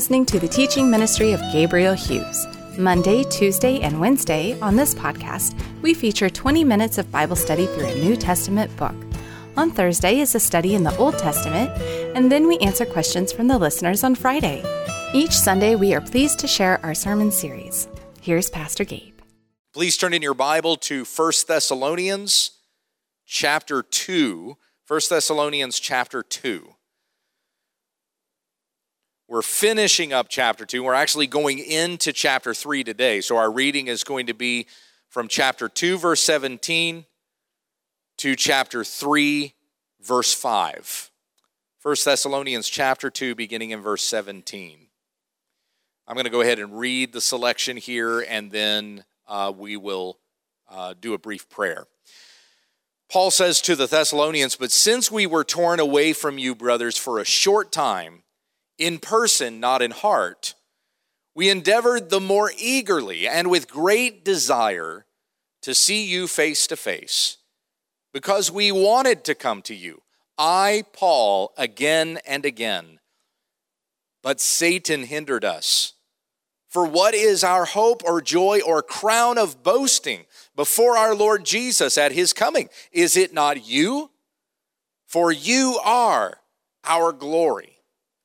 Listening to the teaching ministry of Gabriel Hughes. Monday, Tuesday, and Wednesday on this podcast, we feature 20 minutes of Bible study through a New Testament book. On Thursday is a study in the Old Testament, and then we answer questions from the listeners on Friday. Each Sunday, we are pleased to share our sermon series. Here's Pastor Gabe. Please turn in your Bible to 1 Thessalonians chapter 2. 1 Thessalonians chapter 2. We're finishing up chapter 2. We're actually going into chapter 3 today. So our reading is going to be from chapter 2, verse 17 to chapter 3, verse 5. 1 Thessalonians chapter 2, beginning in verse 17. I'm going to go ahead and read the selection here, and then uh, we will uh, do a brief prayer. Paul says to the Thessalonians, But since we were torn away from you, brothers, for a short time, in person, not in heart, we endeavored the more eagerly and with great desire to see you face to face, because we wanted to come to you. I, Paul, again and again. But Satan hindered us. For what is our hope or joy or crown of boasting before our Lord Jesus at his coming? Is it not you? For you are our glory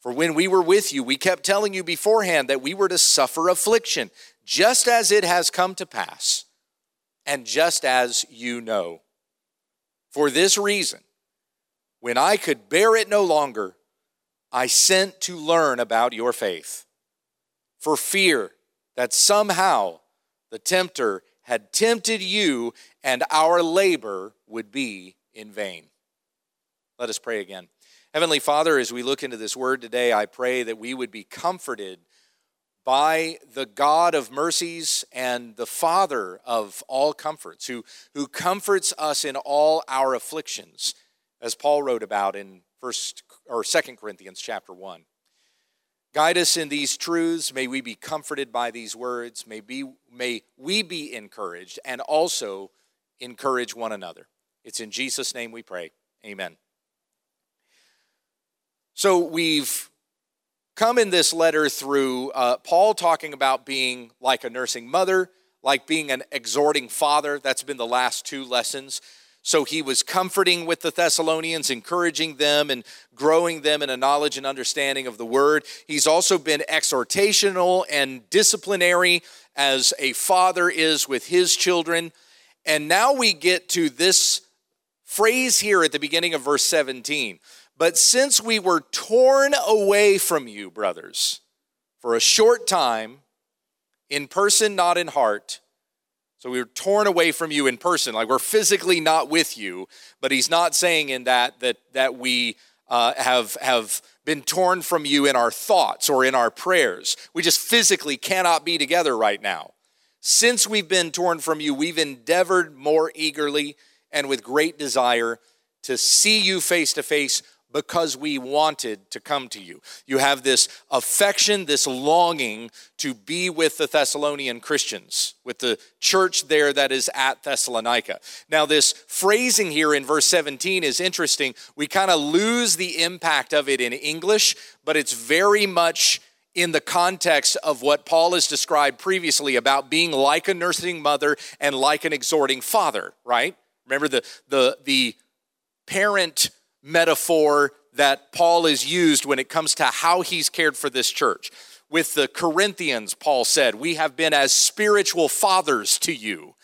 For when we were with you, we kept telling you beforehand that we were to suffer affliction, just as it has come to pass, and just as you know. For this reason, when I could bear it no longer, I sent to learn about your faith, for fear that somehow the tempter had tempted you and our labor would be in vain. Let us pray again. Heavenly Father, as we look into this word today, I pray that we would be comforted by the God of mercies and the Father of all comforts, who, who comforts us in all our afflictions, as Paul wrote about in first or second Corinthians chapter 1. Guide us in these truths. May we be comforted by these words. May, be, may we be encouraged and also encourage one another. It's in Jesus' name we pray. Amen. So we've come in this letter through uh, Paul talking about being like a nursing mother, like being an exhorting father. That's been the last two lessons. So he was comforting with the Thessalonians, encouraging them and growing them in a knowledge and understanding of the word. He's also been exhortational and disciplinary as a father is with his children. And now we get to this phrase here at the beginning of verse 17 but since we were torn away from you, brothers, for a short time, in person, not in heart, so we were torn away from you in person, like we're physically not with you, but he's not saying in that that, that we uh, have, have been torn from you in our thoughts or in our prayers. We just physically cannot be together right now. Since we've been torn from you, we've endeavored more eagerly and with great desire to see you face to face because we wanted to come to you. You have this affection, this longing to be with the Thessalonian Christians, with the church there that is at Thessalonica. Now, this phrasing here in verse 17 is interesting. We kind of lose the impact of it in English, but it's very much in the context of what Paul has described previously about being like a nursing mother and like an exhorting father, right? Remember the the the parent metaphor that Paul has used when it comes to how he's cared for this church. With the Corinthians, Paul said, We have been as spiritual fathers to you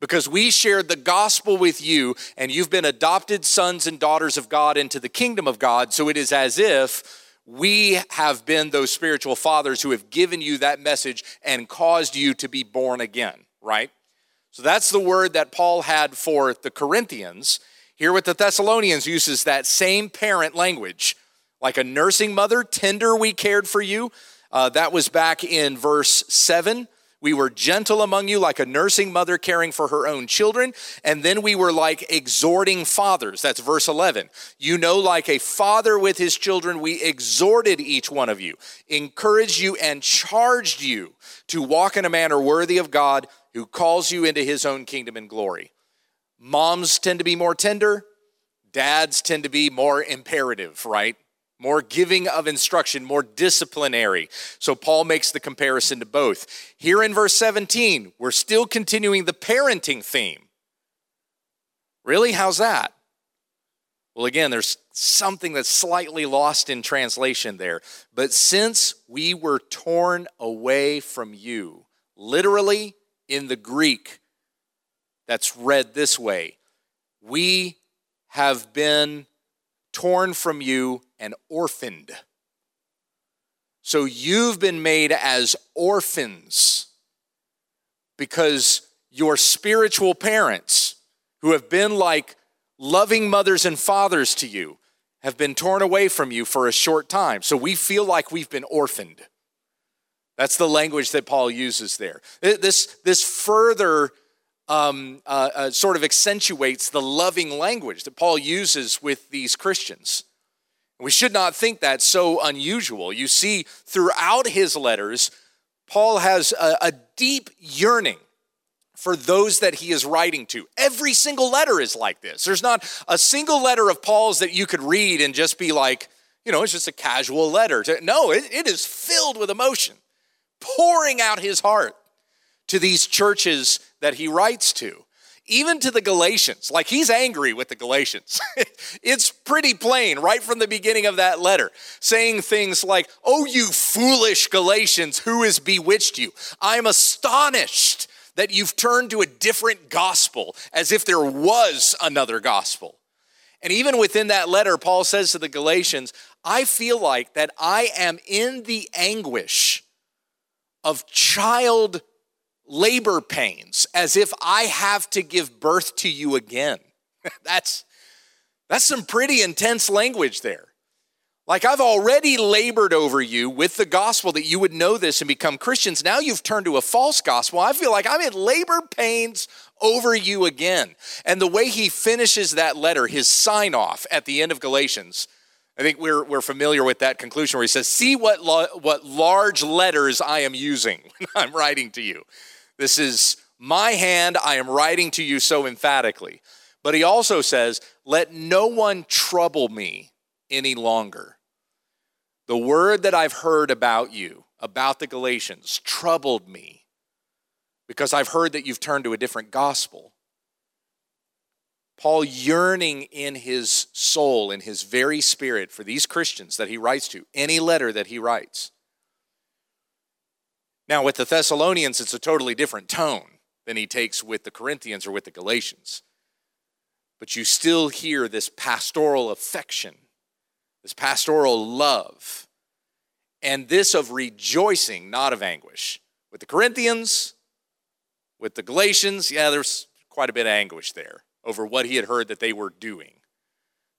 because we shared the gospel with you and you've been adopted sons and daughters of God into the kingdom of God. So it is as if we have been those spiritual fathers who have given you that message and caused you to be born again, right? So that's the word that Paul had for the Corinthians. Here with the Thessalonians uses that same parent language. Like a nursing mother, tender we cared for you. Uh, that was back in verse 7. We were gentle among you, like a nursing mother caring for her own children. And then we were like exhorting fathers. That's verse 11. You know, like a father with his children, we exhorted each one of you, encouraged you, and charged you to walk in a manner worthy of God who calls you into his own kingdom and glory. Moms tend to be more tender, dads tend to be more imperative, right? more giving of instruction, more disciplinary. So Paul makes the comparison to both. Here in verse 17, we're still continuing the parenting theme. Really? How's that? Well, again, there's something that's slightly lost in translation there. But since we were torn away from you, literally in the Greek, that's read this way we have been torn from you and orphaned. So you've been made as orphans because your spiritual parents, who have been like loving mothers and fathers to you, have been torn away from you for a short time. So we feel like we've been orphaned. That's the language that Paul uses there. This, this further um, uh, uh, sort of accentuates the loving language that Paul uses with these Christians. We should not think that so unusual. You see, throughout his letters, Paul has a, a deep yearning for those that he is writing to. Every single letter is like this. There's not a single letter of Paul's that you could read and just be like, you know, it's just a casual letter. No, it, it is filled with emotion, pouring out his heart to these churches that he writes to, even to the Galatians. Like he's angry with the Galatians. it's pretty plain right from the beginning of that letter, saying things like, Oh, you foolish Galatians, who has bewitched you? I'm astonished that you've turned to a different gospel as if there was another gospel. And even within that letter, Paul says to the Galatians, I feel like that I am in the anguish of child labor pains as if I have to give birth to you again. that's, that's some pretty intense language there. Like, I've already labored over you with the gospel that you would know this and become Christians. Now you've turned to a false gospel. I feel like I'm in labor pains over you again. And the way he finishes that letter, his sign off at the end of Galatians, I think we're, we're familiar with that conclusion where he says, See what, what large letters I am using when I'm writing to you. This is my hand, I am writing to you so emphatically. But he also says, Let no one trouble me any longer. The word that I've heard about you, about the Galatians, troubled me because I've heard that you've turned to a different gospel. Paul yearning in his soul, in his very spirit, for these Christians that he writes to, any letter that he writes. Now, with the Thessalonians, it's a totally different tone than he takes with the Corinthians or with the Galatians. But you still hear this pastoral affection, this pastoral love, and this of rejoicing, not of anguish. With the Corinthians, with the Galatians, yeah, there's quite a bit of anguish there over what he had heard that they were doing,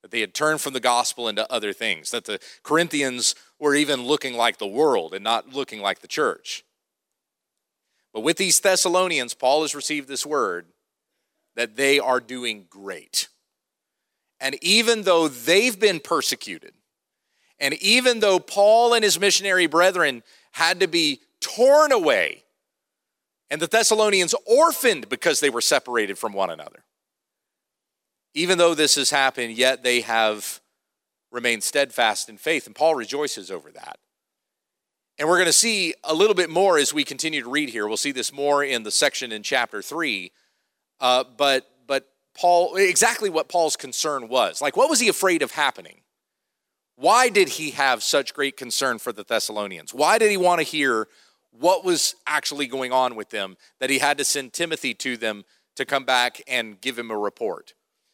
that they had turned from the gospel into other things, that the Corinthians were even looking like the world and not looking like the church. But with these Thessalonians, Paul has received this word that they are doing great. And even though they've been persecuted, and even though Paul and his missionary brethren had to be torn away, and the Thessalonians orphaned because they were separated from one another, even though this has happened, yet they have remained steadfast in faith. And Paul rejoices over that. And we're going to see a little bit more as we continue to read here. We'll see this more in the section in chapter three. Uh, but but Paul, exactly what Paul's concern was. Like, what was he afraid of happening? Why did he have such great concern for the Thessalonians? Why did he want to hear what was actually going on with them that he had to send Timothy to them to come back and give him a report?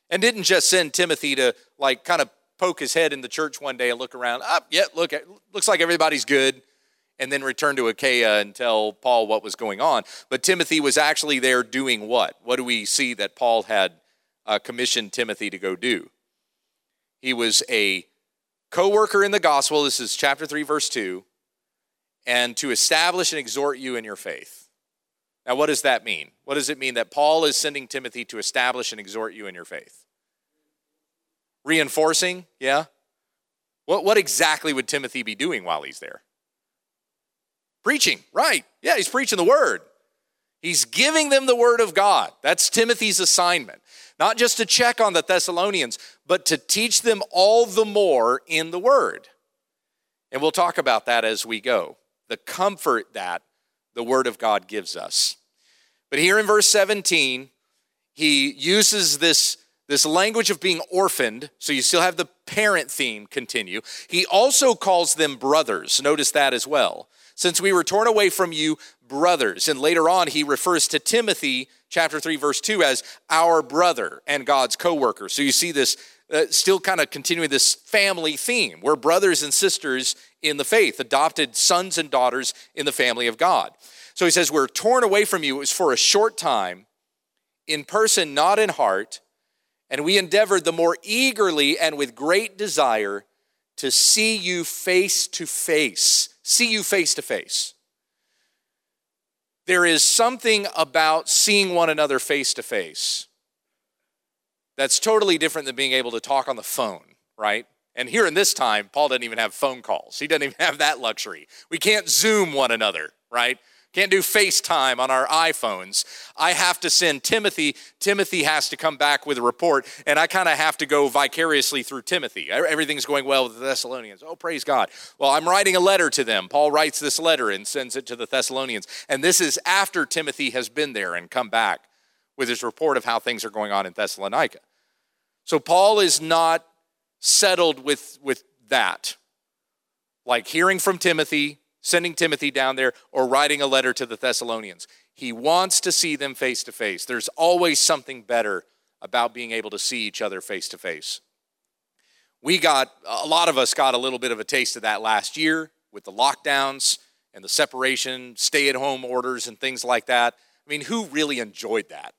And didn't just send Timothy to like kind of poke his head in the church one day and look around. Up, oh, yeah, look, looks like everybody's good and then return to Achaia and tell Paul what was going on. But Timothy was actually there doing what? What do we see that Paul had uh, commissioned Timothy to go do? He was a co worker in the gospel. This is chapter 3, verse 2. and to establish and exhort you in your faith. Now, what does that mean? What does it mean that Paul is sending Timothy to establish and exhort you in your faith? Reinforcing, yeah? What, what exactly would Timothy be doing while he's there? Preaching, right. Yeah, he's preaching the word. He's giving them the word of God. That's Timothy's assignment. Not just to check on the Thessalonians, but to teach them all the more in the word. And we'll talk about that as we go. The comfort that the word of God gives us. But here in verse 17, he uses this, this language of being orphaned, so you still have the parent theme continue. He also calls them brothers. Notice that as well since we were torn away from you, brothers. And later on, he refers to Timothy, chapter 3, verse 2, as our brother and God's co worker. So you see this uh, still kind of continuing this family theme. We're brothers and sisters in the faith, adopted sons and daughters in the family of God. So he says, We're torn away from you. It was for a short time, in person, not in heart. And we endeavored the more eagerly and with great desire to see you face to face see you face to face. There is something about seeing one another face to face that's totally different than being able to talk on the phone, right? And here in this time, Paul doesn't even have phone calls. He doesn't even have that luxury. We can't Zoom one another, right? Can't do FaceTime on our iPhones. I have to send Timothy. Timothy has to come back with a report, and I kind of have to go vicariously through Timothy. Everything's going well with the Thessalonians. Oh, praise God. Well, I'm writing a letter to them. Paul writes this letter and sends it to the Thessalonians. And this is after Timothy has been there and come back with his report of how things are going on in Thessalonica. So Paul is not settled with, with that. Like hearing from Timothy, sending Timothy down there, or writing a letter to the Thessalonians. He wants to see them face to face. There's always something better about being able to see each other face to face. We got, a lot of us got a little bit of a taste of that last year with the lockdowns and the separation, stay at home orders, and things like that. I mean, who really enjoyed that?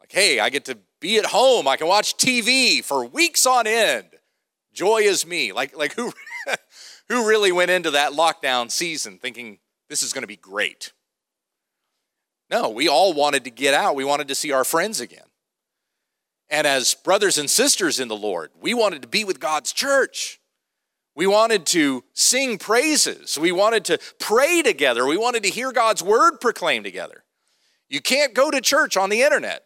Like, hey, I get to be at home, I can watch TV for weeks on end. Joy is me. Like, like who who really went into that lockdown season thinking this is going to be great? No, we all wanted to get out. We wanted to see our friends again. And as brothers and sisters in the Lord, we wanted to be with God's church. We wanted to sing praises. We wanted to pray together. We wanted to hear God's word proclaimed together. You can't go to church on the internet.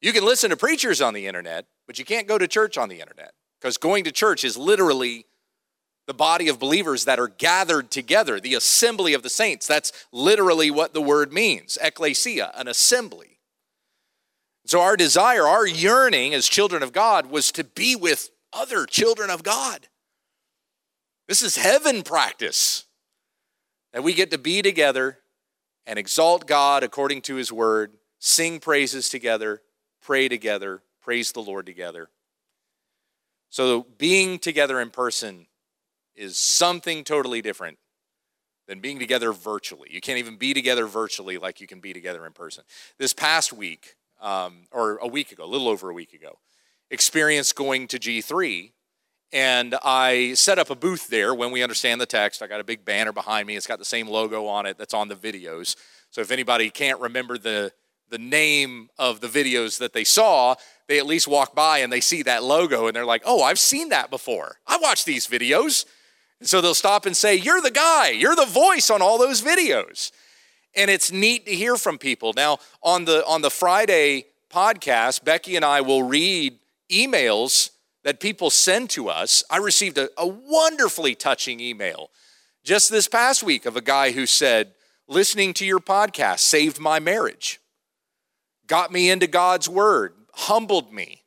You can listen to preachers on the internet, but you can't go to church on the internet because going to church is literally the body of believers that are gathered together, the assembly of the saints. That's literally what the word means ecclesia, an assembly. So, our desire, our yearning as children of God was to be with other children of God. This is heaven practice that we get to be together and exalt God according to his word, sing praises together, pray together, praise the Lord together. So, being together in person is something totally different than being together virtually. You can't even be together virtually like you can be together in person. This past week, um, or a week ago, a little over a week ago, experienced going to G3 and I set up a booth there when we understand the text. I got a big banner behind me. It's got the same logo on it that's on the videos. So if anybody can't remember the, the name of the videos that they saw, they at least walk by and they see that logo and they're like, oh, I've seen that before. I watched these videos. And so they'll stop and say, You're the guy, you're the voice on all those videos. And it's neat to hear from people. Now, on the on the Friday podcast, Becky and I will read emails that people send to us. I received a, a wonderfully touching email just this past week of a guy who said, Listening to your podcast saved my marriage, got me into God's word, humbled me,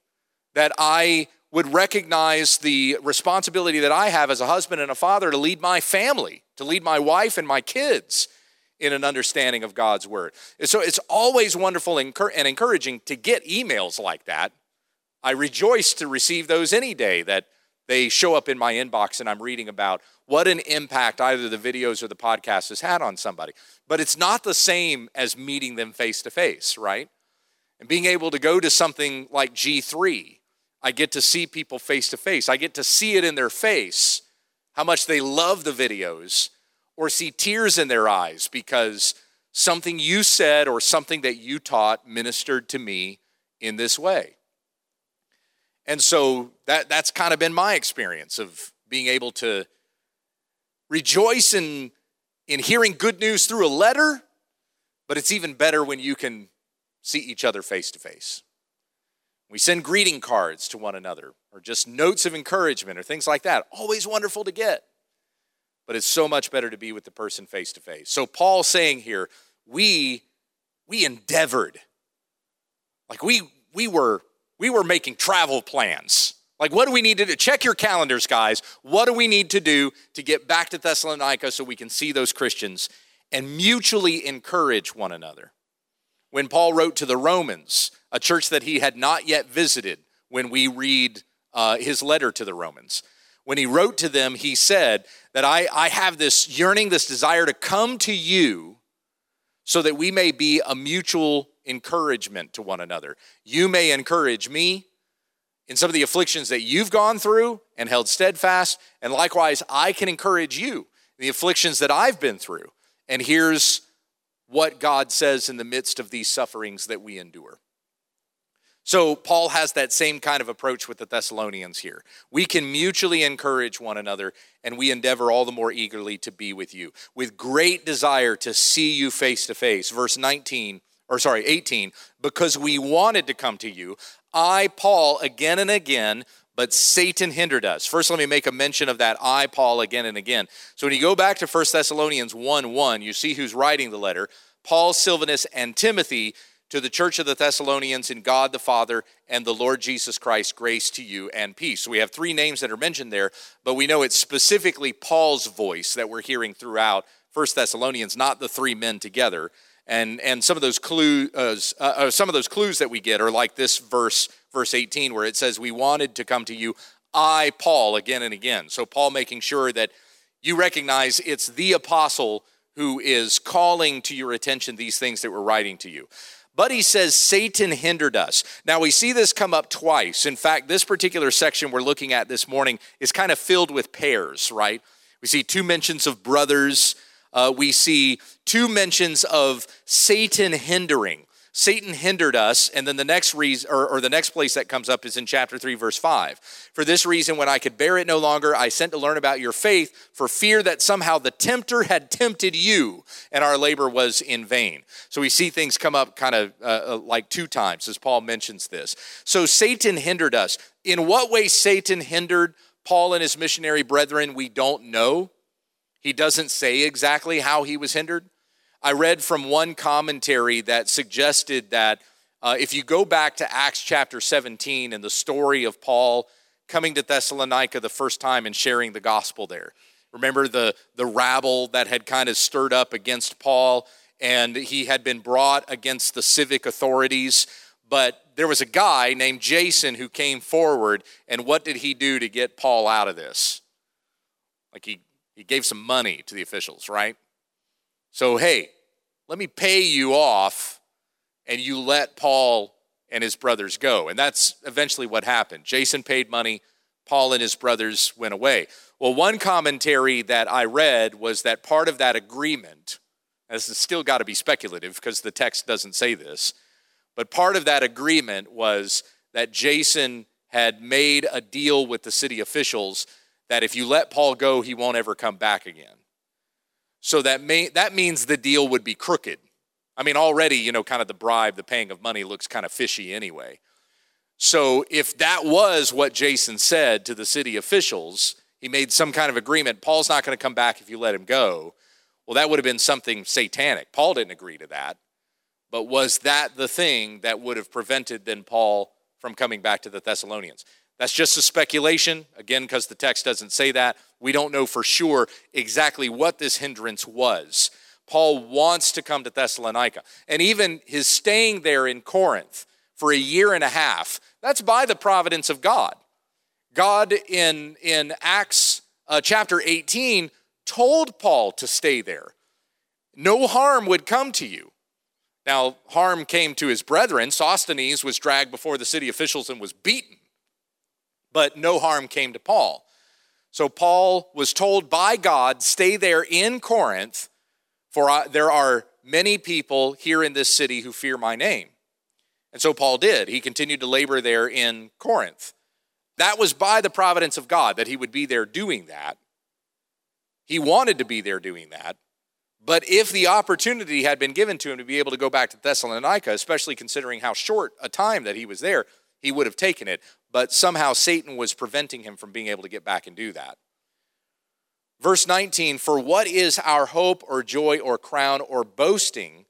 that I would recognize the responsibility that I have as a husband and a father to lead my family, to lead my wife and my kids in an understanding of God's word. And so it's always wonderful and encouraging to get emails like that. I rejoice to receive those any day that they show up in my inbox and I'm reading about what an impact either the videos or the podcast has had on somebody. But it's not the same as meeting them face to face, right? And being able to go to something like G3 I get to see people face to face. I get to see it in their face how much they love the videos, or see tears in their eyes because something you said or something that you taught ministered to me in this way. And so that, that's kind of been my experience of being able to rejoice in, in hearing good news through a letter, but it's even better when you can see each other face to face. We send greeting cards to one another or just notes of encouragement or things like that. Always wonderful to get. But it's so much better to be with the person face to face. So Paul's saying here, we we endeavored. Like we we were we were making travel plans. Like, what do we need to do? Check your calendars, guys. What do we need to do to get back to Thessalonica so we can see those Christians and mutually encourage one another? When Paul wrote to the Romans, a church that he had not yet visited, when we read uh, his letter to the Romans, when he wrote to them, he said that I, I have this yearning, this desire to come to you so that we may be a mutual encouragement to one another. You may encourage me in some of the afflictions that you've gone through and held steadfast, and likewise, I can encourage you in the afflictions that I've been through. And here's what God says in the midst of these sufferings that we endure. So, Paul has that same kind of approach with the Thessalonians here. We can mutually encourage one another, and we endeavor all the more eagerly to be with you, with great desire to see you face to face. Verse 19 or sorry, 18, because we wanted to come to you. I, Paul, again and again, but Satan hindered us. First, let me make a mention of that I, Paul, again and again. So when you go back to 1 Thessalonians 1 1, you see who's writing the letter Paul, Silvanus, and Timothy to the church of the Thessalonians in God the Father and the Lord Jesus Christ, grace to you and peace. So we have three names that are mentioned there, but we know it's specifically Paul's voice that we're hearing throughout 1 Thessalonians, not the three men together. And, and some of those clues, uh, uh, some of those clues that we get are like this verse, verse 18, where it says, "We wanted to come to you, I, Paul, again and again." So Paul making sure that you recognize it's the apostle who is calling to your attention these things that we're writing to you. But he says Satan hindered us. Now we see this come up twice. In fact, this particular section we're looking at this morning is kind of filled with pairs, right? We see two mentions of brothers uh, we see two mentions of Satan hindering. Satan hindered us, and then the next reason, or, or, the next place that comes up is in chapter 3, verse 5. For this reason, when I could bear it no longer, I sent to learn about your faith, for fear that somehow the tempter had tempted you, and our labor was in vain. So we see things come up kind of uh, uh like two times as Paul mentions this. So Satan hindered us. In what way Satan hindered Paul and his missionary brethren, we don't know. He doesn't say exactly how he was hindered. I read from one commentary that suggested that uh, if you go back to Acts chapter 17 and the story of Paul coming to Thessalonica the first time and sharing the gospel there, remember the, the rabble that had kind of stirred up against Paul, and he had been brought against the civic authorities. But there was a guy named Jason who came forward, and what did he do to get Paul out of this? Like he he gave some money to the officials, right? So, hey, let me pay you off and you let Paul and his brothers go. And that's eventually what happened. Jason paid money, Paul and his brothers went away. Well, one commentary that I read was that part of that agreement, this has still got to be speculative because the text doesn't say this, but part of that agreement was that Jason had made a deal with the city officials that if you let Paul go, he won't ever come back again. So that, may, that means the deal would be crooked. I mean, already, you know, kind of the bribe, the paying of money looks kind of fishy anyway. So if that was what Jason said to the city officials, he made some kind of agreement, Paul's not going to come back if you let him go. Well, that would have been something satanic. Paul didn't agree to that. But was that the thing that would have prevented then Paul from coming back to the Thessalonians? That's just a speculation, again, because the text doesn't say that. We don't know for sure exactly what this hindrance was. Paul wants to come to Thessalonica. And even his staying there in Corinth for a year and a half, that's by the providence of God. God in, in Acts uh, chapter 18 told Paul to stay there. No harm would come to you. Now, harm came to his brethren. Sosthenes was dragged before the city officials and was beaten but no harm came to Paul. So Paul was told by God, stay there in Corinth, for there are many people here in this city who fear my name. And so Paul did. He continued to labor there in Corinth. That was by the providence of God that he would be there doing that. He wanted to be there doing that. But if the opportunity had been given to him to be able to go back to Thessalonica, especially considering how short a time that he was there, he would have taken it. But somehow Satan was preventing him from being able to get back and do that. Verse 19 For what is our hope or joy or crown or boasting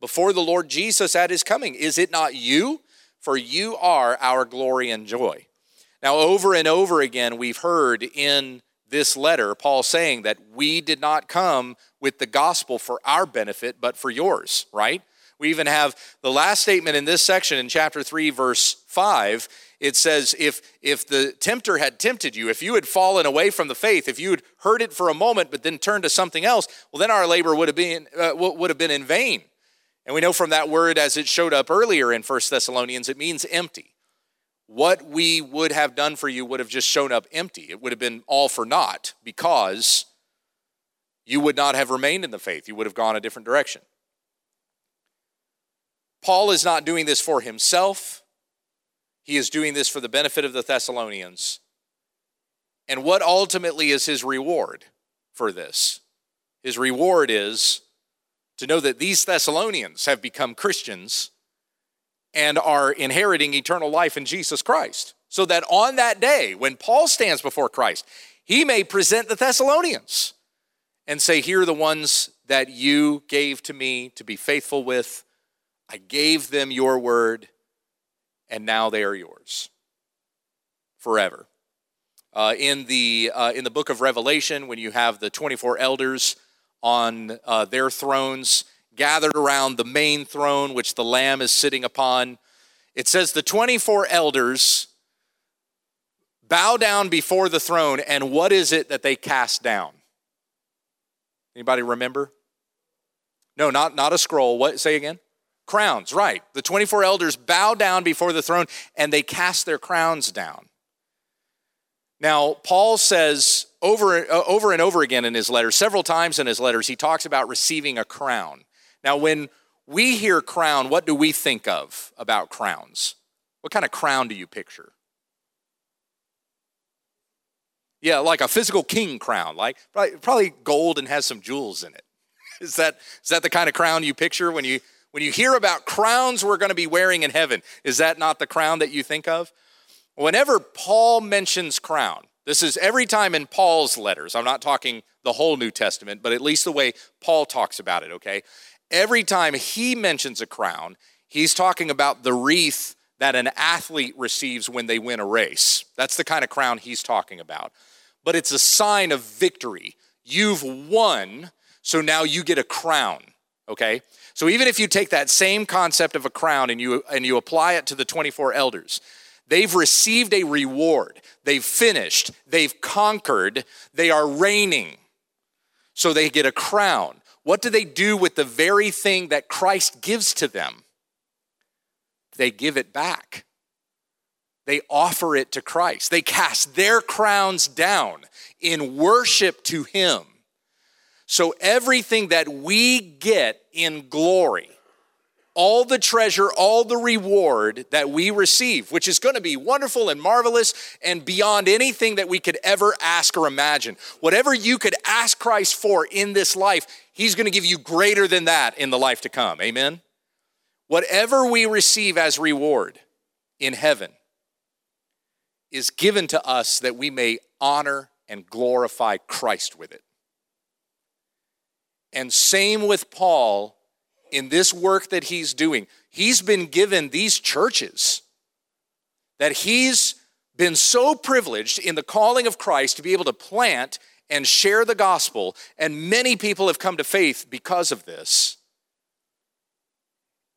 before the Lord Jesus at his coming? Is it not you? For you are our glory and joy. Now, over and over again, we've heard in this letter Paul saying that we did not come with the gospel for our benefit, but for yours, right? We even have the last statement in this section in chapter 3, verse 5. It says, if, if the tempter had tempted you, if you had fallen away from the faith, if you had heard it for a moment but then turned to something else, well, then our labor would have been, uh, would have been in vain. And we know from that word, as it showed up earlier in 1 Thessalonians, it means empty. What we would have done for you would have just shown up empty. It would have been all for naught because you would not have remained in the faith. You would have gone a different direction. Paul is not doing this for himself, he is doing this for the benefit of the Thessalonians. And what ultimately is his reward for this? His reward is to know that these Thessalonians have become Christians and are inheriting eternal life in Jesus Christ. So that on that day, when Paul stands before Christ, he may present the Thessalonians and say, Here are the ones that you gave to me to be faithful with. I gave them your word, and now they are yours forever. Uh, in, the, uh, in the book of Revelation, when you have the 24 elders on uh, their thrones gathered around the main throne, which the Lamb is sitting upon, it says the 24 elders bow down before the throne, and what is it that they cast down? Anybody remember? No, not, not a scroll. What say again? Crowns, right. The 24 elders bow down before the throne and they cast their crowns down. Now, Paul says over, uh, over and over again in his letters, several times in his letters, he talks about receiving a crown. Now, when we hear crown, what do we think of about crowns? What kind of crown do you picture? Yeah, like a physical king crown, like probably, probably gold and has some jewels in it. Is that is that the kind of crown you picture when you when you hear about crowns we're going to be wearing in heaven? Is that not the crown that you think of? Whenever Paul mentions crown, this is every time in Paul's letters. I'm not talking the whole New Testament, but at least the way Paul talks about it, okay? Every time he mentions a crown, he's talking about the wreath that an athlete receives when they win a race. That's the kind of crown he's talking about but it's a sign of victory. You've won, so now you get a crown, okay? So even if you take that same concept of a crown and you and you apply it to the 24 elders, they've received a reward. They've finished, they've conquered, they are reigning. So they get a crown. What do they do with the very thing that Christ gives to them? They give it back they offer it to Christ. They cast their crowns down in worship to Him. So everything that we get in glory, all the treasure, all the reward that we receive, which is going to be wonderful and marvelous and beyond anything that we could ever ask or imagine. Whatever you could ask Christ for in this life, He's going to give you greater than that in the life to come. Amen? Whatever we receive as reward in heaven, is given to us that we may honor and glorify Christ with it. And same with Paul in this work that he's doing. He's been given these churches that he's been so privileged in the calling of Christ to be able to plant and share the gospel, and many people have come to faith because of this.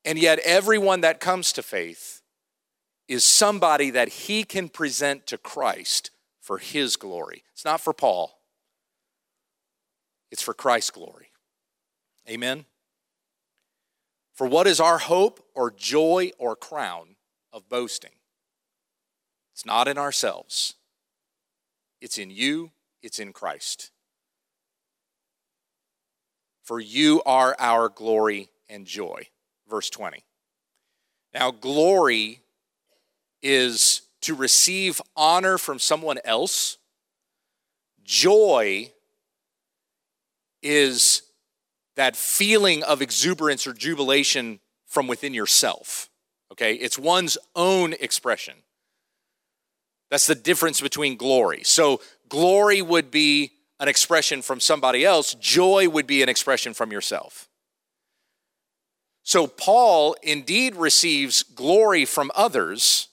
And yet, everyone that comes to faith is somebody that he can present to Christ for his glory. It's not for Paul, it's for Christ's glory. Amen? For what is our hope or joy or crown of boasting? It's not in ourselves, it's in you it's in Christ. For you are our glory and joy. Verse 20. Now, glory is to receive honor from someone else, joy is that feeling of exuberance or jubilation from within yourself. Okay? It's one's own expression. That's the difference between glory. So, glory would be an expression from somebody else, joy would be an expression from yourself. So, Paul indeed receives glory from others,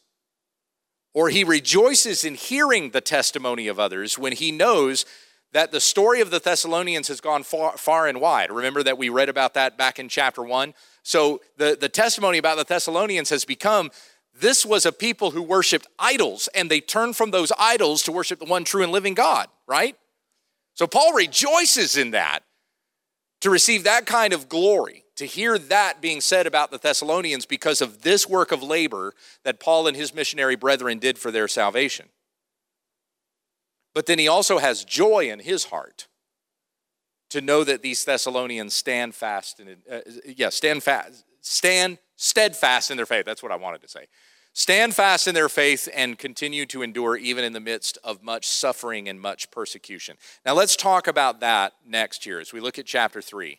or he rejoices in hearing the testimony of others when he knows that the story of the Thessalonians has gone far, far and wide. Remember that we read about that back in chapter one? So, the, the testimony about the Thessalonians has become this was a people who worshiped idols, and they turned from those idols to worship the one true and living God, right? So, Paul rejoices in that to receive that kind of glory to hear that being said about the Thessalonians because of this work of labor that Paul and his missionary brethren did for their salvation. But then he also has joy in his heart to know that these Thessalonians stand fast and uh, yeah, stand fast, stand steadfast in their faith. That's what I wanted to say. Stand fast in their faith and continue to endure even in the midst of much suffering and much persecution. Now let's talk about that next year as we look at chapter 3.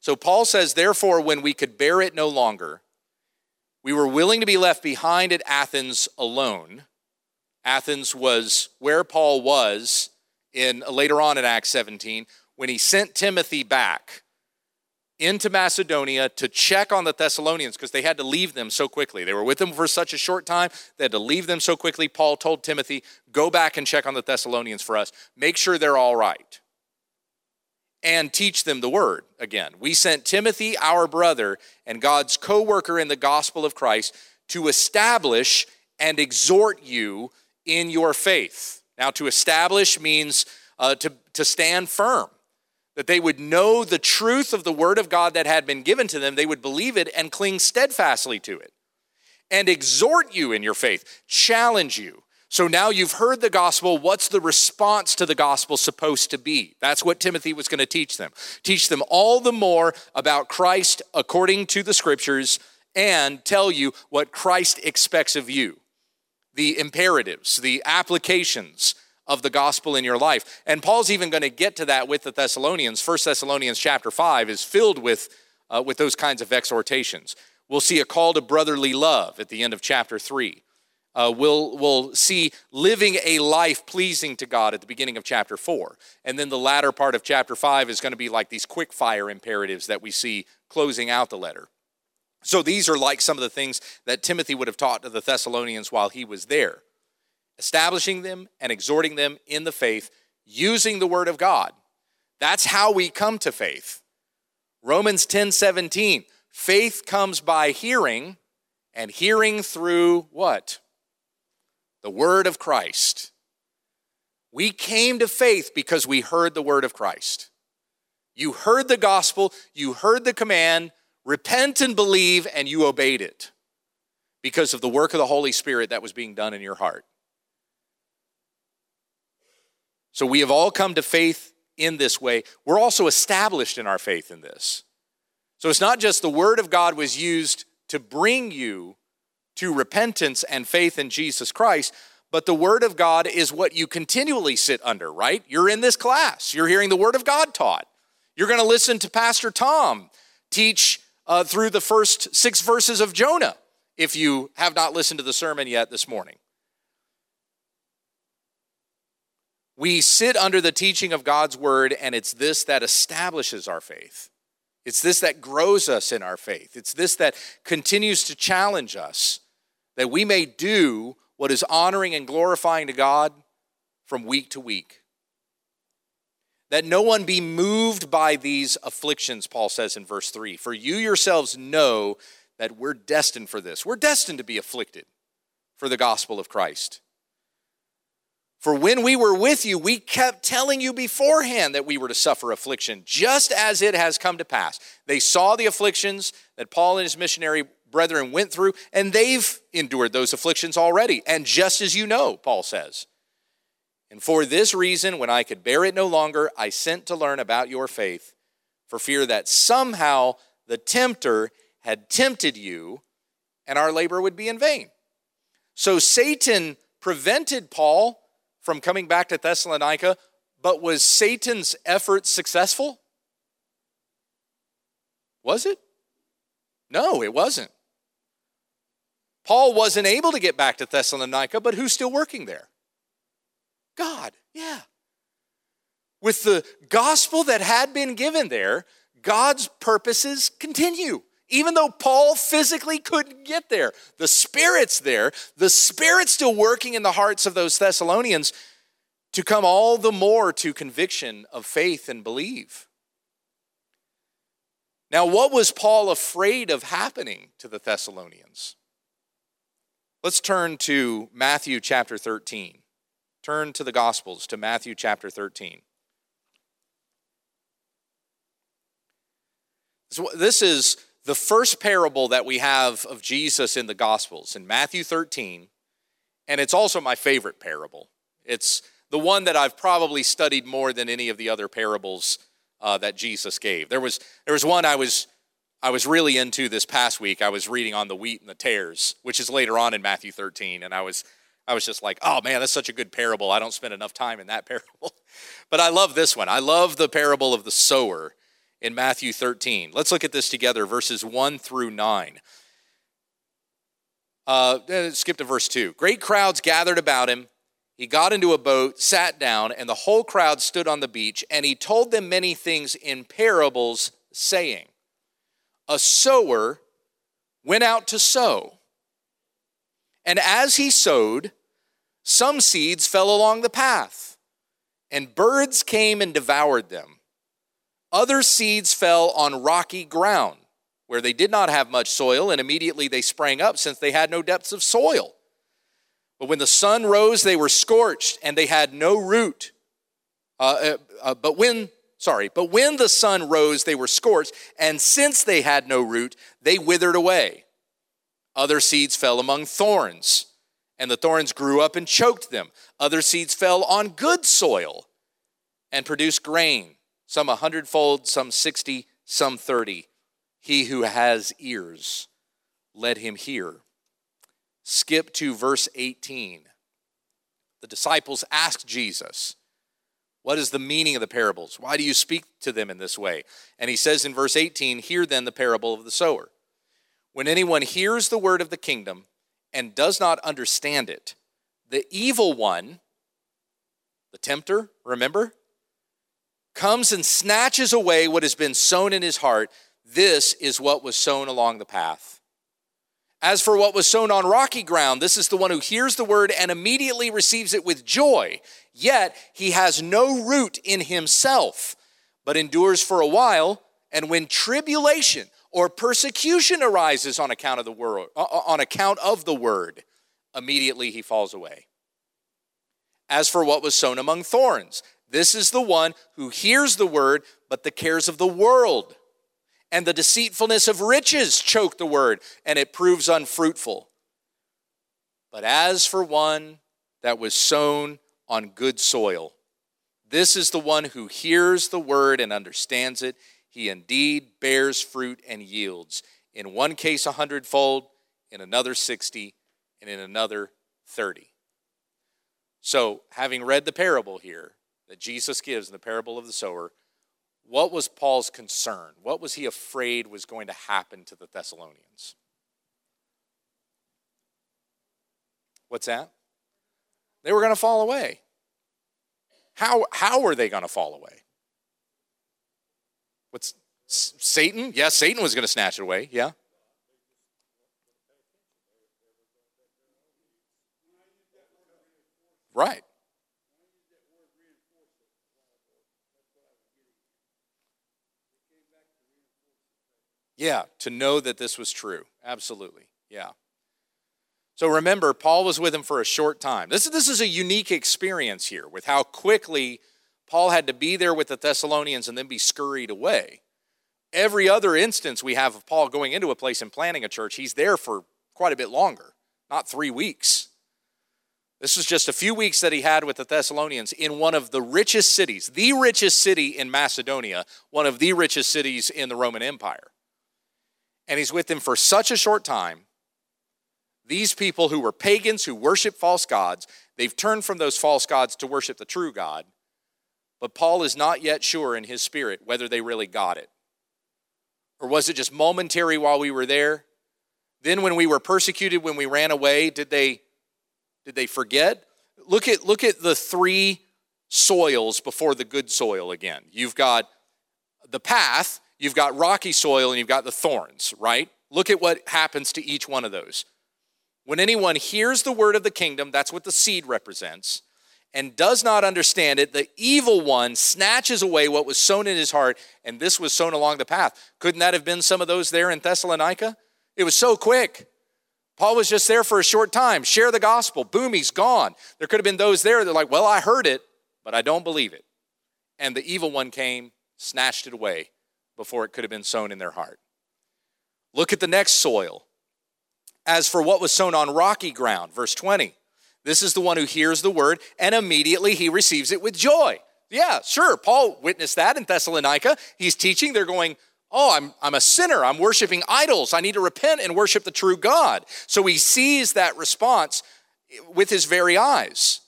So Paul says, Therefore, when we could bear it no longer, we were willing to be left behind at Athens alone. Athens was where Paul was in later on in Acts 17 when he sent Timothy back into Macedonia to check on the Thessalonians because they had to leave them so quickly. They were with them for such a short time, they had to leave them so quickly. Paul told Timothy, Go back and check on the Thessalonians for us. Make sure they're all right and teach them the word again. We sent Timothy, our brother, and God's co worker in the gospel of Christ to establish and exhort you in your faith. Now, to establish means uh, to, to stand firm, that they would know the truth of the word of God that had been given to them, they would believe it and cling steadfastly to it, and exhort you in your faith, challenge you so now you've heard the gospel. What's the response to the gospel supposed to be? That's what Timothy was going to teach them. Teach them all the more about Christ according to the scriptures and tell you what Christ expects of you. The imperatives, the applications of the gospel in your life. And Paul's even going to get to that with the Thessalonians. First Thessalonians chapter 5 is filled with, uh, with those kinds of exhortations. We'll see a call to brotherly love at the end of chapter 3 uh, we'll, we'll see living a life pleasing to God at the beginning of chapter 4. And then the latter part of chapter 5 is going to be like these quick fire imperatives that we see closing out the letter. So these are like some of the things that Timothy would have taught to the Thessalonians while he was there, establishing them and exhorting them in the faith using the word of God. That's how we come to faith. Romans 10 17. Faith comes by hearing, and hearing through what? the word of Christ. We came to faith because we heard the word of Christ. You heard the gospel, you heard the command, repent and believe, and you obeyed it because of the work of the Holy Spirit that was being done in your heart. So we have all come to faith in this way. We're also established in our faith in this. So it's not just the word of God was used to bring you to repentance and faith in Jesus Christ. But the Word of God is what you continually sit under, right? You're in this class, you're hearing the Word of God taught. You're going to listen to Pastor Tom teach uh, through the first six verses of Jonah if you have not listened to the sermon yet this morning. We sit under the teaching of God's Word, and it's this that establishes our faith. It's this that grows us in our faith. It's this that continues to challenge us that we may do what is honoring and glorifying to God from week to week. That no one be moved by these afflictions, Paul says in verse 3. For you yourselves know that we're destined for this. We're destined to be afflicted for the gospel of Christ. For when we were with you, we kept telling you beforehand that we were to suffer affliction, just as it has come to pass. They saw the afflictions that Paul and his missionary brethren went through, and they've endured those afflictions already. And just as you know, Paul says, And for this reason, when I could bear it no longer, I sent to learn about your faith, for fear that somehow the tempter had tempted you and our labor would be in vain. So Satan prevented Paul from coming back to Thessalonica, but was Satan's effort successful? Was it? No, it wasn't. Paul wasn't able to get back to Thessalonica, but who's still working there? God, yeah. With the gospel that had been given there, God's purposes continue. Even though Paul physically couldn't get there, the Spirit's there, the Spirit's still working in the hearts of those Thessalonians to come all the more to conviction of faith and believe. Now, what was Paul afraid of happening to the Thessalonians? Let's turn to Matthew chapter 13. Turn to the Gospels, to Matthew chapter 13. So This is the first parable that we have of Jesus in the Gospels in Matthew 13, and it's also my favorite parable. It's the one that I've probably studied more than any of the other parables uh, that Jesus gave. There was, there was one I was, I was really into this past week. I was reading on the wheat and the tares, which is later on in Matthew 13, and I was, I was just like, oh man, that's such a good parable. I don't spend enough time in that parable. but I love this one. I love the parable of the sower in Matthew 13. Let's look at this together, verses 1 through 9. Uh, eh, skip to verse 2. Great crowds gathered about him he got into a boat, sat down, and the whole crowd stood on the beach, and he told them many things in parables, saying, A sower went out to sow. And as he sowed, some seeds fell along the path, and birds came and devoured them. Other seeds fell on rocky ground, where they did not have much soil, and immediately they sprang up, since they had no depths of soil. But when the sun rose, they were scorched and they had no root. Uh, uh, uh, but when, sorry, but when the sun rose, they were scorched, and since they had no root, they withered away. Other seeds fell among thorns, and the thorns grew up and choked them. Other seeds fell on good soil and produced grain, some a hundredfold, some sixty, some thirty. He who has ears, let him hear skip to verse 18. The disciples ask Jesus, What is the meaning of the parables? Why do you speak to them in this way? And he says in verse 18, Hear then the parable of the sower. When anyone hears the word of the kingdom and does not understand it, the evil one, the tempter, remember, comes and snatches away what has been sown in his heart. This is what was sown along the path. As for what was sown on rocky ground, this is the one who hears the word and immediately receives it with joy. Yet he has no root in himself, but endures for a while. And when tribulation or persecution arises on account of the word, uh, uh, on account of the word, immediately he falls away. As for what was sown among thorns, this is the one who hears the word, but the cares of the world and the deceitfulness of riches choke the word, and it proves unfruitful. But as for one that was sown on good soil, this is the one who hears the word and understands it. He indeed bears fruit and yields. In one case, a hundredfold, in another, 60, and in another, 30. So, having read the parable here that Jesus gives in the parable of the sower, what was Paul's concern? What was he afraid was going to happen to the Thessalonians? What's that? They were going to fall away. How, how were they going to fall away? What's Satan? Yeah, Satan was going to snatch it away. Yeah. Right. Yeah, to know that this was true. Absolutely. Yeah. So remember, Paul was with him for a short time. This, this is a unique experience here with how quickly Paul had to be there with the Thessalonians and then be scurried away. Every other instance we have of Paul going into a place and planting a church, he's there for quite a bit longer, not three weeks. This was just a few weeks that he had with the Thessalonians in one of the richest cities, the richest city in Macedonia, one of the richest cities in the Roman Empire. And he's with them for such a short time. These people who were pagans, who worship false gods, they've turned from those false gods to worship the true God. But Paul is not yet sure in his spirit whether they really got it. Or was it just momentary while we were there? Then when we were persecuted, when we ran away, did they did they forget? Look at look at the three soils before the good soil again. You've got the path, you've got rocky soil, and you've got the thorns, right? Look at what happens to each one of those. When anyone hears the word of the kingdom, that's what the seed represents, and does not understand it, the evil one snatches away what was sown in his heart, and this was sown along the path. Couldn't that have been some of those there in Thessalonica? It was so quick. Paul was just there for a short time. Share the gospel. Boom, he's gone. There could have been those there that are like, well, I heard it, but I don't believe it. And the evil one came, snatched it away before it could have been sown in their heart. Look at the next soil. As for what was sown on rocky ground, verse 20, this is the one who hears the word and immediately he receives it with joy. Yeah, sure. Paul witnessed that in Thessalonica. He's teaching. They're going, Oh, I'm, I'm a sinner. I'm worshiping idols. I need to repent and worship the true God. So he sees that response with his very eyes.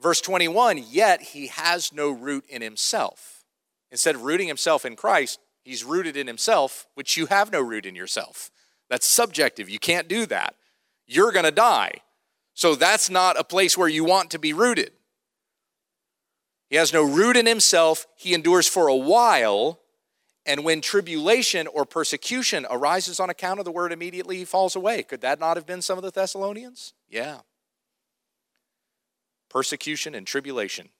Verse 21 Yet he has no root in himself. Instead of rooting himself in Christ, he's rooted in himself, which you have no root in yourself. That's subjective. You can't do that. You're going to die. So that's not a place where you want to be rooted. He has no root in himself. He endures for a while. And when tribulation or persecution arises on account of the word, immediately he falls away. Could that not have been some of the Thessalonians? Yeah. Persecution and tribulation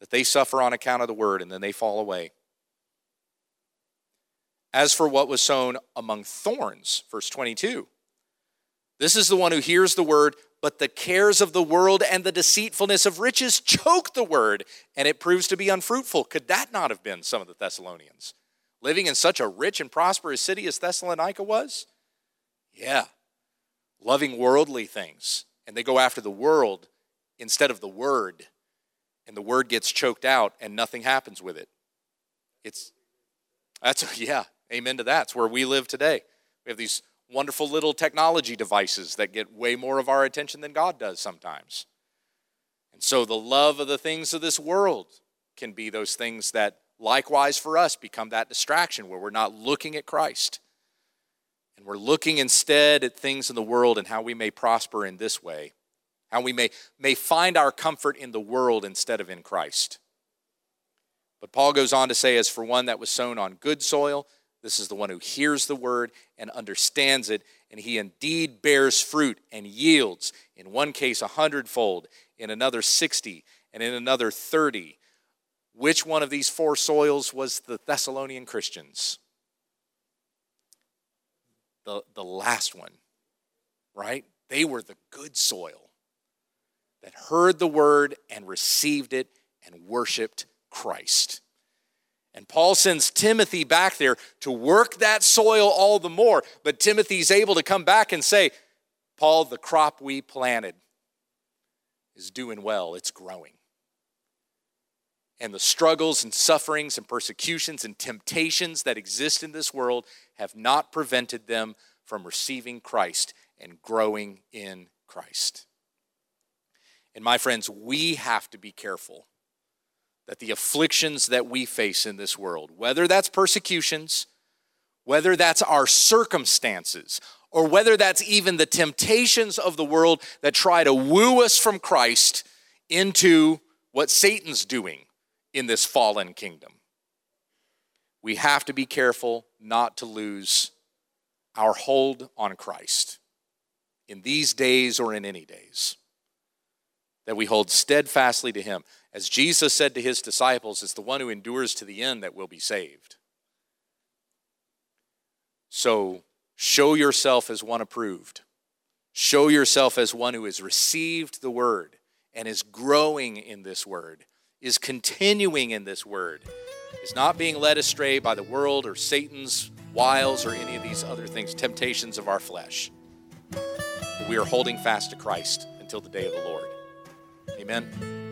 that they suffer on account of the word and then they fall away. As for what was sown among thorns, verse 22, this is the one who hears the word, but the cares of the world and the deceitfulness of riches choke the word, and it proves to be unfruitful. Could that not have been some of the Thessalonians? living in such a rich and prosperous city as Thessalonica was? Yeah. Loving worldly things. And they go after the world instead of the word. And the word gets choked out and nothing happens with it. It's, that's, yeah, amen to that. It's where we live today. We have these wonderful little technology devices that get way more of our attention than God does sometimes. And so the love of the things of this world can be those things that likewise for us become that distraction where we're not looking at Christ. And we're looking instead at things in the world and how we may prosper in this way, how we may, may find our comfort in the world instead of in Christ. But Paul goes on to say, as for one that was sown on good soil, this is the one who hears the word and understands it, and he indeed bears fruit and yields, in one case a hundredfold, in another sixty, and in another thirty. Which one of these four soils was the Thessalonian Christians? The, the last one, right? They were the good soil that heard the word and received it and worshiped Christ. And Paul sends Timothy back there to work that soil all the more. But Timothy's able to come back and say, Paul, the crop we planted is doing well, it's growing and the struggles and sufferings and persecutions and temptations that exist in this world have not prevented them from receiving Christ and growing in Christ. And my friends, we have to be careful that the afflictions that we face in this world, whether that's persecutions, whether that's our circumstances, or whether that's even the temptations of the world that try to woo us from Christ into what Satan's doing in this fallen kingdom. We have to be careful not to lose our hold on Christ in these days or in any days. That we hold steadfastly to Him. As Jesus said to His disciples, it's the one who endures to the end that will be saved. So show yourself as one approved. Show yourself as one who has received the word and is growing in this word is continuing in this word, is not being led astray by the world or Satan's wiles or any of these other things, temptations of our flesh. but we are holding fast to Christ until the day of the Lord. Amen.